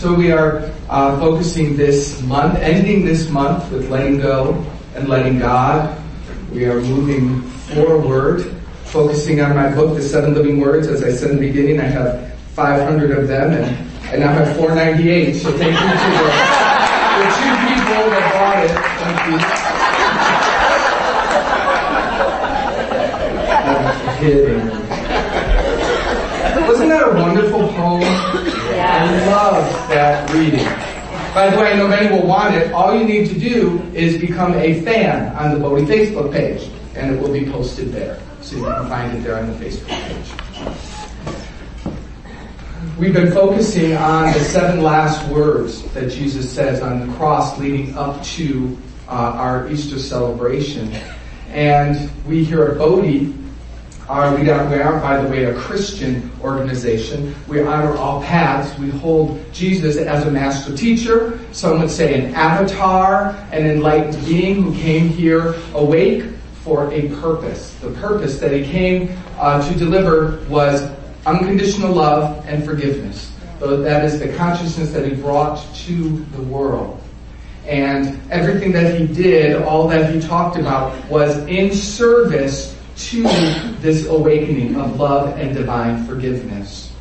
So we are uh, focusing this month, ending this month with letting go and letting God. We are moving forward, focusing on my book, The Seven Living Words. As I said in the beginning, I have 500 of them and I now have 498. So thank you to the, the two people that bought it. Thank you. Kidding. Wasn't that a wonderful poem? I love that reading. By the way, I know many will want it. All you need to do is become a fan on the Bodhi Facebook page, and it will be posted there. So you can find it there on the Facebook page. We've been focusing on the seven last words that Jesus says on the cross leading up to uh, our Easter celebration. And we here at Bodhi are, we, we are, by the way, a Christian organization. We honor all paths. We hold Jesus as a master teacher. Some would say an avatar, an enlightened being who came here awake for a purpose. The purpose that he came uh, to deliver was unconditional love and forgiveness. So that is the consciousness that he brought to the world. And everything that he did, all that he talked about was in service to this awakening of love and divine forgiveness.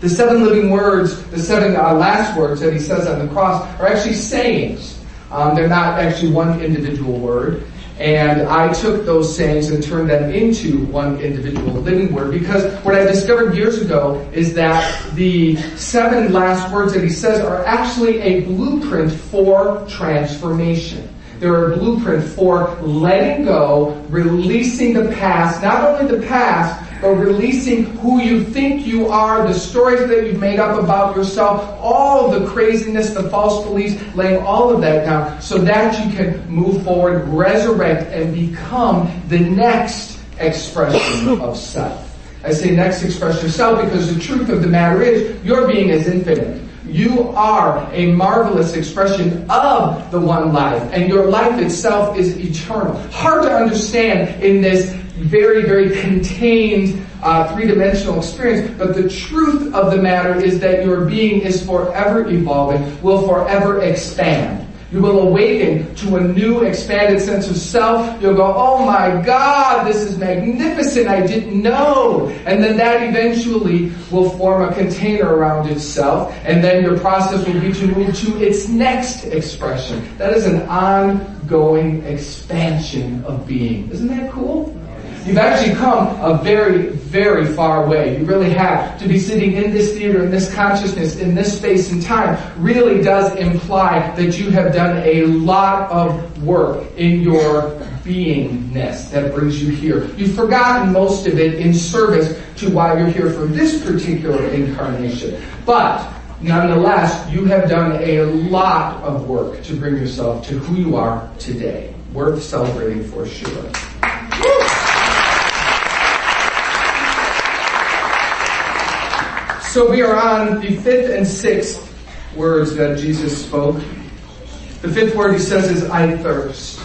The seven living words, the seven uh, last words that he says on the cross are actually sayings. Um, they're not actually one individual word. And I took those sayings and turned them into one individual living word because what I discovered years ago is that the seven last words that he says are actually a blueprint for transformation. They're a blueprint for letting go, releasing the past, not only the past, but releasing who you think you are, the stories that you've made up about yourself, all the craziness, the false beliefs, laying all of that down so that you can move forward, resurrect, and become the next expression of self. I say next expression of self because the truth of the matter is your being is infinite. You are a marvelous expression of the one life, and your life itself is eternal. Hard to understand in this very, very contained uh, three-dimensional experience, but the truth of the matter is that your being is forever evolving, will forever expand. You will awaken to a new expanded sense of self. You'll go, oh my God, this is magnificent. I didn't know. And then that eventually will form a container around itself. And then your process will be to move to its next expression. That is an ongoing expansion of being. Isn't that cool? You've actually come a very, very far way. You really have. To be sitting in this theater, in this consciousness, in this space and time really does imply that you have done a lot of work in your beingness that brings you here. You've forgotten most of it in service to why you're here for this particular incarnation. But nonetheless, you have done a lot of work to bring yourself to who you are today. Worth celebrating for sure. So we are on the fifth and sixth words that Jesus spoke. The fifth word he says is, I thirst.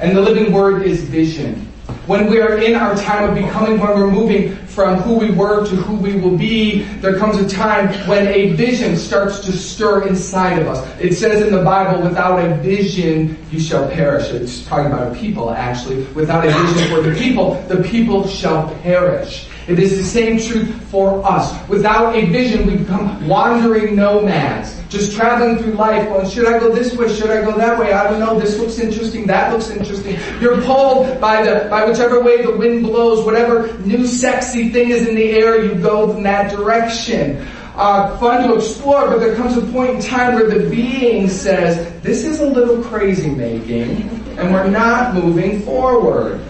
And the living word is vision. When we are in our time of becoming, when we're moving from who we were to who we will be, there comes a time when a vision starts to stir inside of us. It says in the Bible, without a vision, you shall perish. It's talking about a people, actually. Without a vision for the people, the people shall perish. It is the same truth for us. Without a vision, we become wandering nomads, just traveling through life. Well, should I go this way? Should I go that way? I don't know. This looks interesting. That looks interesting. You're pulled by the by whichever way the wind blows. Whatever new sexy thing is in the air, you go in that direction. Uh, fun to explore, but there comes a point in time where the being says, "This is a little crazy making, and we're not moving forward."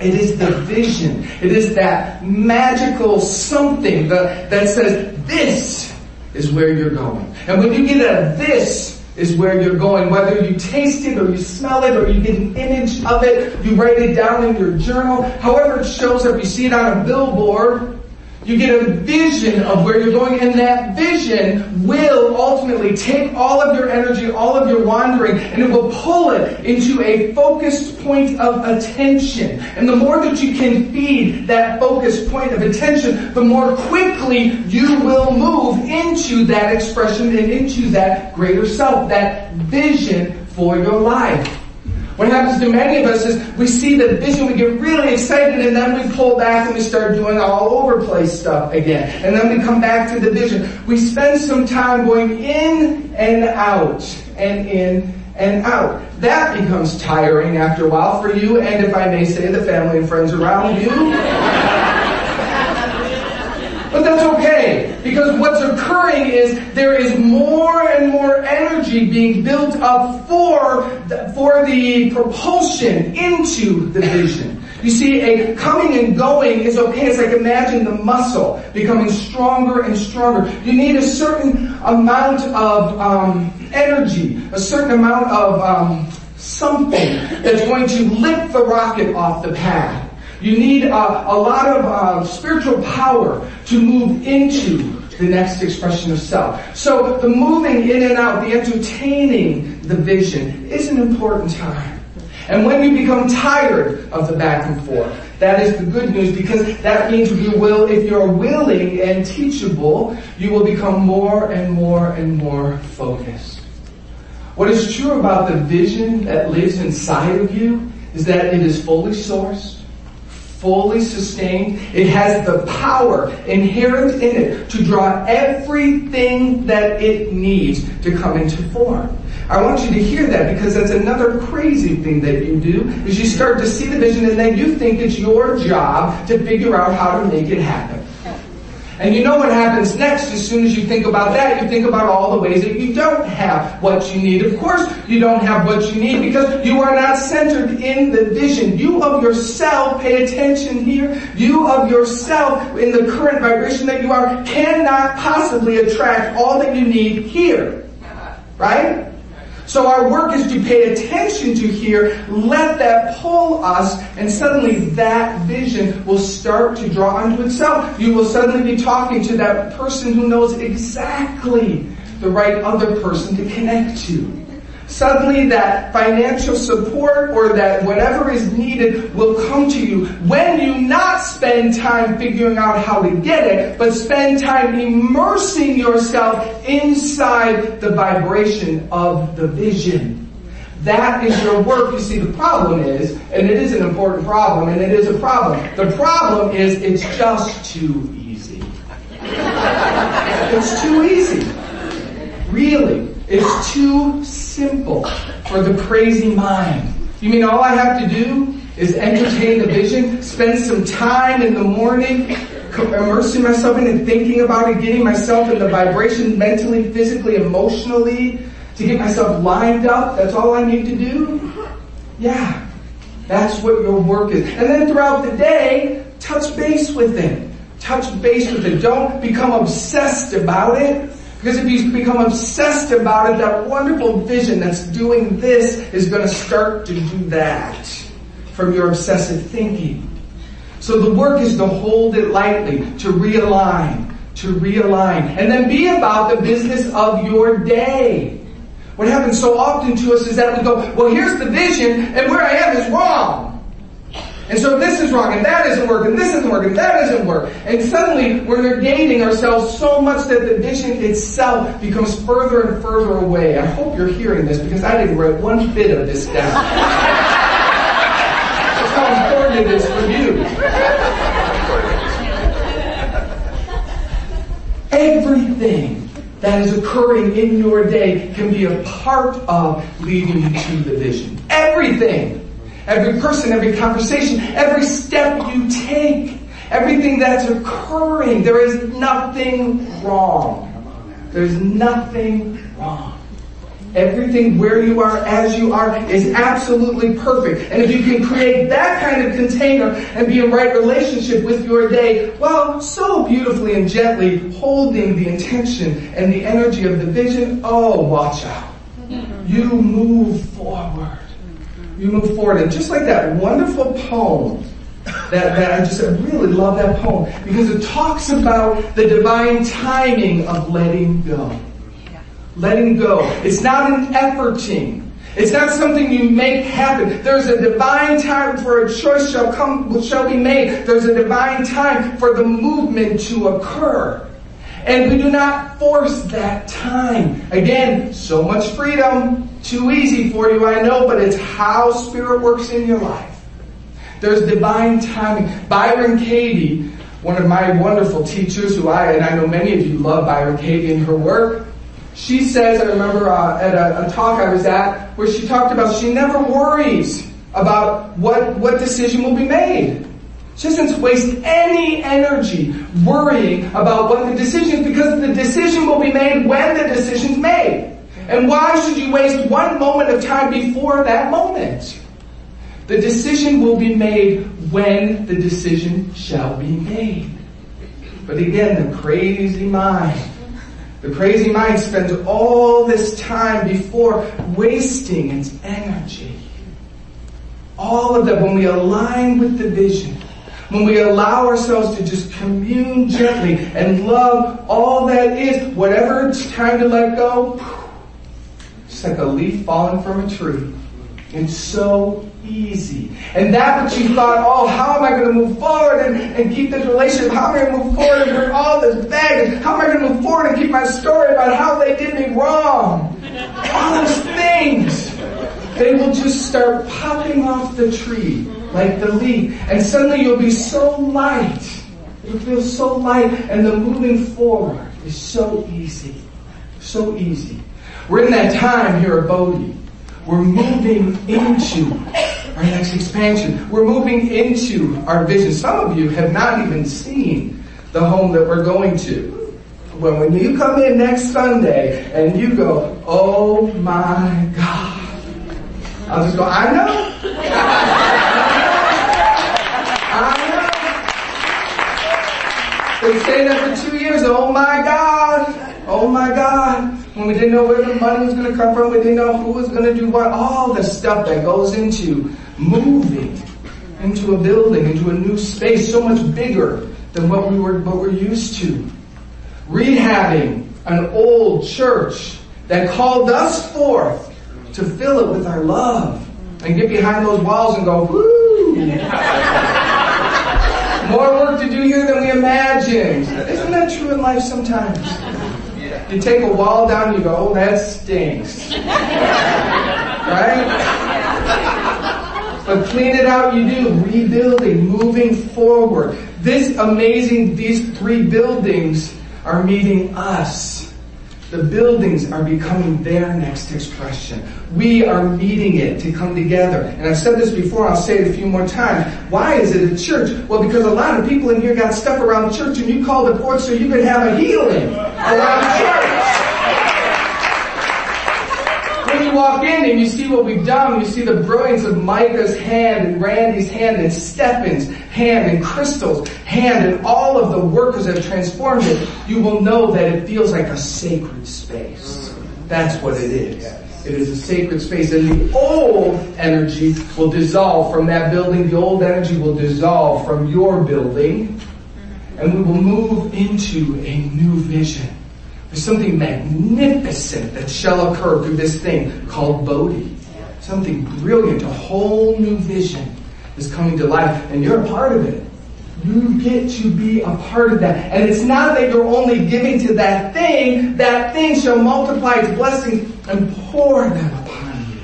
It is the vision. It is that magical something that, that says, this is where you're going. And when you get a this is where you're going, whether you taste it or you smell it or you get an image of it, you write it down in your journal, however it shows up, you see it on a billboard, You get a vision of where you're going and that vision will ultimately take all of your energy, all of your wandering, and it will pull it into a focused point of attention. And the more that you can feed that focused point of attention, the more quickly you will move into that expression and into that greater self, that vision for your life. What happens to many of us is we see the vision, we get really excited, and then we pull back and we start doing all over place stuff again. And then we come back to the vision. We spend some time going in and out and in and out. That becomes tiring after a while for you and if I may say the family and friends around you. But that's okay, because what's occurring is there is more and more energy being built up for the, for the propulsion into the vision. You see, a coming and going is okay. It's like imagine the muscle becoming stronger and stronger. You need a certain amount of um, energy, a certain amount of um, something that's going to lift the rocket off the pad. You need a, a lot of uh, spiritual power to move into the next expression of self. So the moving in and out, the entertaining the vision is an important time. And when you become tired of the back and forth, that is the good news because that means you will, if you're willing and teachable, you will become more and more and more focused. What is true about the vision that lives inside of you is that it is fully sourced fully sustained. It has the power inherent in it to draw everything that it needs to come into form. I want you to hear that because that's another crazy thing that you do is you start to see the vision and then you think it's your job to figure out how to make it happen. And you know what happens next as soon as you think about that, you think about all the ways that you don't have what you need. Of course you don't have what you need because you are not centered in the vision. You of yourself, pay attention here, you of yourself in the current vibration that you are cannot possibly attract all that you need here. Right? So our work is to pay attention to here, let that pull us, and suddenly that vision will start to draw onto itself. You will suddenly be talking to that person who knows exactly the right other person to connect to suddenly that financial support or that whatever is needed will come to you when you not spend time figuring out how to get it, but spend time immersing yourself inside the vibration of the vision. That is your work. You see, the problem is, and it is an important problem, and it is a problem. The problem is it's just too easy. it's too easy. Really. It's too simple for the crazy mind. You mean all I have to do is entertain the vision, spend some time in the morning, immersing myself in and thinking about it, getting myself in the vibration mentally, physically, emotionally, to get myself lined up. That's all I need to do? Yeah. That's what your work is. And then throughout the day, touch base with it. Touch base with it. Don't become obsessed about it. Because if you become obsessed about it, that wonderful vision that's doing this is going to start to do that from your obsessive thinking. So the work is to hold it lightly, to realign, to realign, and then be about the business of your day. What happens so often to us is that we go, well here's the vision, and where I am is wrong. And so this is wrong, and that isn't working, and this isn't working, and that isn't work. And suddenly we're negating ourselves so much that the vision itself becomes further and further away. I hope you're hearing this because I didn't write one bit of this down. That's how important it is for you. Everything that is occurring in your day can be a part of leading you to the vision. Everything every person, every conversation, every step you take, everything that's occurring. There is nothing wrong. There's nothing wrong. Everything where you are, as you are, is absolutely perfect. And if you can create that kind of container and be in right relationship with your day, well, so beautifully and gently holding the intention and the energy of the vision, oh, watch out. You move forward you move forward. And just like that wonderful poem that, that I just I really love that poem because it talks about the divine timing of letting go. Letting go. It's not an efforting. It's not something you make happen. There's a divine time for a choice shall come, shall be made. There's a divine time for the movement to occur. And we do not force that time. Again, so much freedom. Too easy for you, I know, but it's how Spirit works in your life. There's divine timing. Byron Katie, one of my wonderful teachers who I, and I know many of you love Byron Katie and her work, she says, I remember uh, at a, a talk I was at, where she talked about she never worries about what, what decision will be made. She doesn't waste any energy worrying about what the decision is because the decision will be made when the decision's made. And why should you waste one moment of time before that moment? The decision will be made when the decision shall be made. But again, the crazy mind the crazy mind spends all this time before wasting its energy. All of that when we align with the vision, when we allow ourselves to just commune gently and love all that is, whatever it's time to let go, it's like a leaf falling from a tree. It's so easy. And that which you thought, oh, how am I going to move forward and, and keep this relationship? How am I going to move forward and bring all this baggage? How am I going to move forward and keep my story about how they did me wrong? All those things. They will just start popping off the tree like the leaf. And suddenly you'll be so light. You'll feel so light and the moving forward is so easy. So easy. We're in that time here at Bodhi. We're moving into our next expansion. We're moving into our vision. Some of you have not even seen the home that we're going to. When, when you come in next Sunday and you go, oh my God. I'll just go, I know. I know. Been saying that for two years. Oh my God. Oh my God. We didn't know where the money was going to come from, we didn't know who was going to do what. All the stuff that goes into moving into a building, into a new space, so much bigger than what we were, what we're used to. Rehabbing an old church that called us forth to fill it with our love and get behind those walls and go, woo! More work to do here than we imagined. Isn't that true in life sometimes? You take a wall down, and you go, oh, that stinks. right? But clean it out you do, rebuilding, moving forward. This amazing, these three buildings are meeting us. The buildings are becoming their next expression. We are meeting it to come together. And I've said this before, I'll say it a few more times. Why is it a church? Well, because a lot of people in here got stuff around church and you called it forth so you could have a healing around church. When you walk in and you see what we've done, you see the brilliance of Micah's hand and Randy's hand and Stefan's hand and Crystal's hand and all of the workers that have transformed it, you will know that it feels like a sacred space. That's what it is. It is a sacred space and the old energy will dissolve from that building. The old energy will dissolve from your building and we will move into a new vision. There's something magnificent that shall occur through this thing called Bodhi. Something brilliant, a whole new vision is coming to life and you're a part of it. You get to be a part of that. And it's not that you're only giving to that thing, that thing shall multiply its blessings and pour them upon you.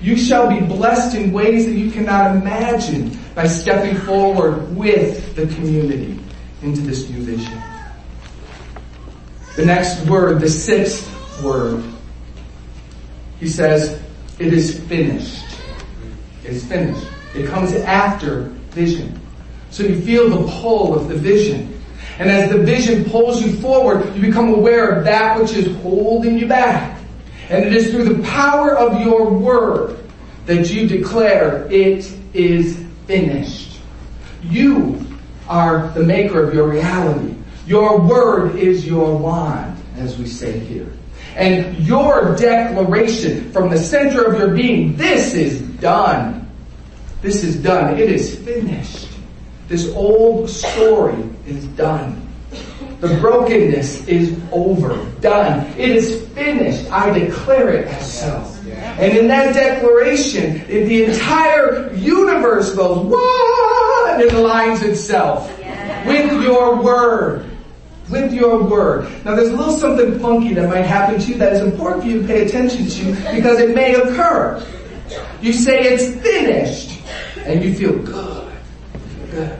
You shall be blessed in ways that you cannot imagine by stepping forward with the community into this new vision. The next word, the sixth word, he says, it is finished. It is finished. It comes after vision. So you feel the pull of the vision. And as the vision pulls you forward, you become aware of that which is holding you back. And it is through the power of your word that you declare it is finished. You are the maker of your reality. Your word is your wand, as we say here. And your declaration from the center of your being, this is done. This is done. It is finished. This old story is done. The brokenness is over, done. It is finished. I declare it as so. And in that declaration, if the entire universe goes, whoa, and aligns itself with your word. With your word. Now there's a little something funky that might happen to you that is important for you to pay attention to because it may occur. You say it's finished and you feel good. Good.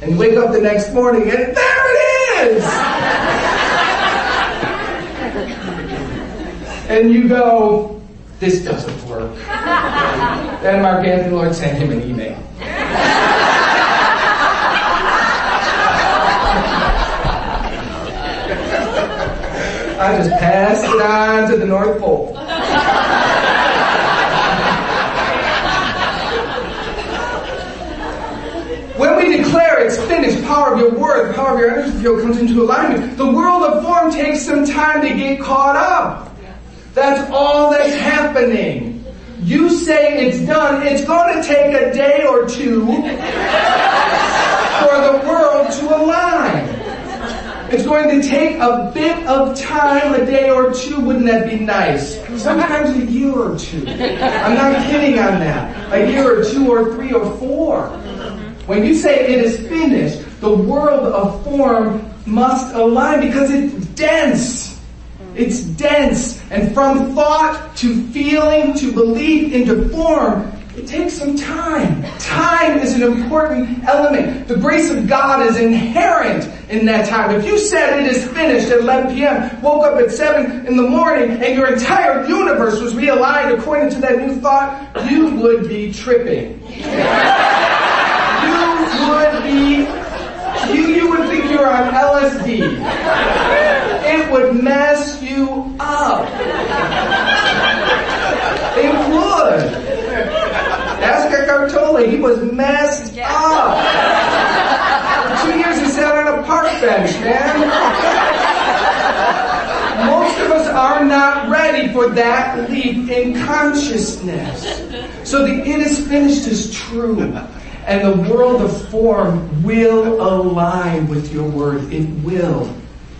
And wake up the next morning and there it is! and you go, this doesn't work. then Mark Anthony Lord sent him an email. I just passed it on to the North Pole. When we declare it's finished, power of your word, power of your energy field comes into alignment. The world of form takes some time to get caught up. That's all that's happening. You say it's done, it's going to take a day or two for the world to align. It's going to take a bit of time, a day or two. Wouldn't that be nice? Sometimes a year or two. I'm not kidding on that. A year or two or three or four. When you say it is finished, the world of form must align because it's dense. It's dense. And from thought to feeling to belief into form, it takes some time. Time is an important element. The grace of God is inherent in that time. If you said it is finished at 11 p.m., woke up at 7 in the morning, and your entire universe was realigned according to that new thought, you would be tripping. you would be, you, you would think you're on LSD. It would mess you up. It would. Tolle, he was messed up. For two years he sat on a park bench, man. Most of us are not ready for that leap in consciousness. So the it is finished is true. And the world of form will align with your word. It will.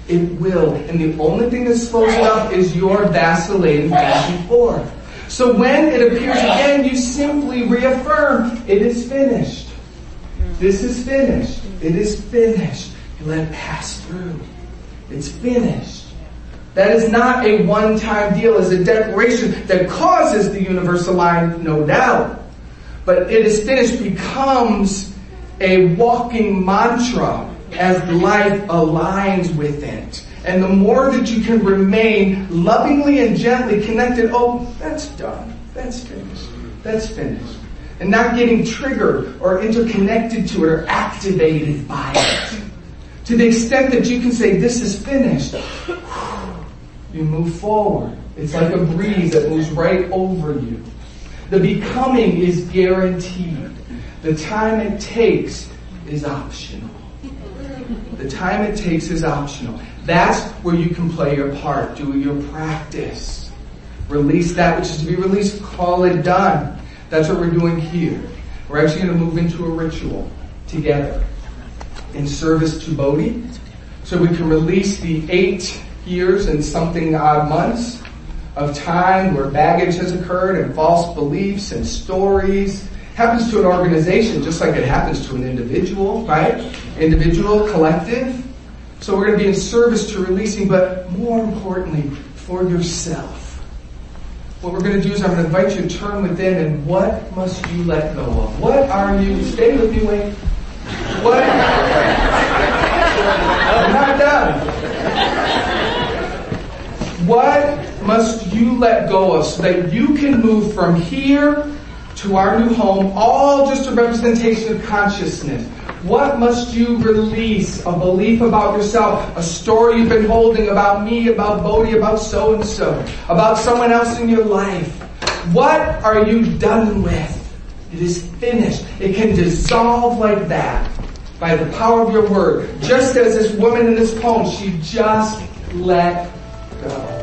It will. And the only thing that slows it up is your vacillating back and forth. So when it appears again, you simply reaffirm, it is finished. This is finished. It is finished. You let it pass through. It's finished. That is not a one-time deal. It's a declaration that causes the universe to align, no doubt. But it is finished becomes a walking mantra as life aligns with it. And the more that you can remain lovingly and gently connected, oh, that's done. That's finished. That's finished. And not getting triggered or interconnected to it or activated by it. To the extent that you can say, this is finished, you move forward. It's like a breeze that moves right over you. The becoming is guaranteed. The time it takes is optional. The time it takes is optional. That's where you can play your part. Do your practice. Release that which is to be released. Call it done. That's what we're doing here. We're actually going to move into a ritual together in service to Bodhi so we can release the eight years and something odd months of time where baggage has occurred and false beliefs and stories happens to an organization just like it happens to an individual, right? Individual, collective. So we're going to be in service to releasing, but more importantly, for yourself. What we're going to do is I'm going to invite you to turn within and what must you let go of? What are you, stay with me, Wayne. What? I'm not done. What must you let go of so that you can move from here to our new home, all just a representation of consciousness. What must you release? A belief about yourself, a story you've been holding about me, about Bodhi, about so and so, about someone else in your life. What are you done with? It is finished. It can dissolve like that by the power of your word. Just as this woman in this poem, she just let go.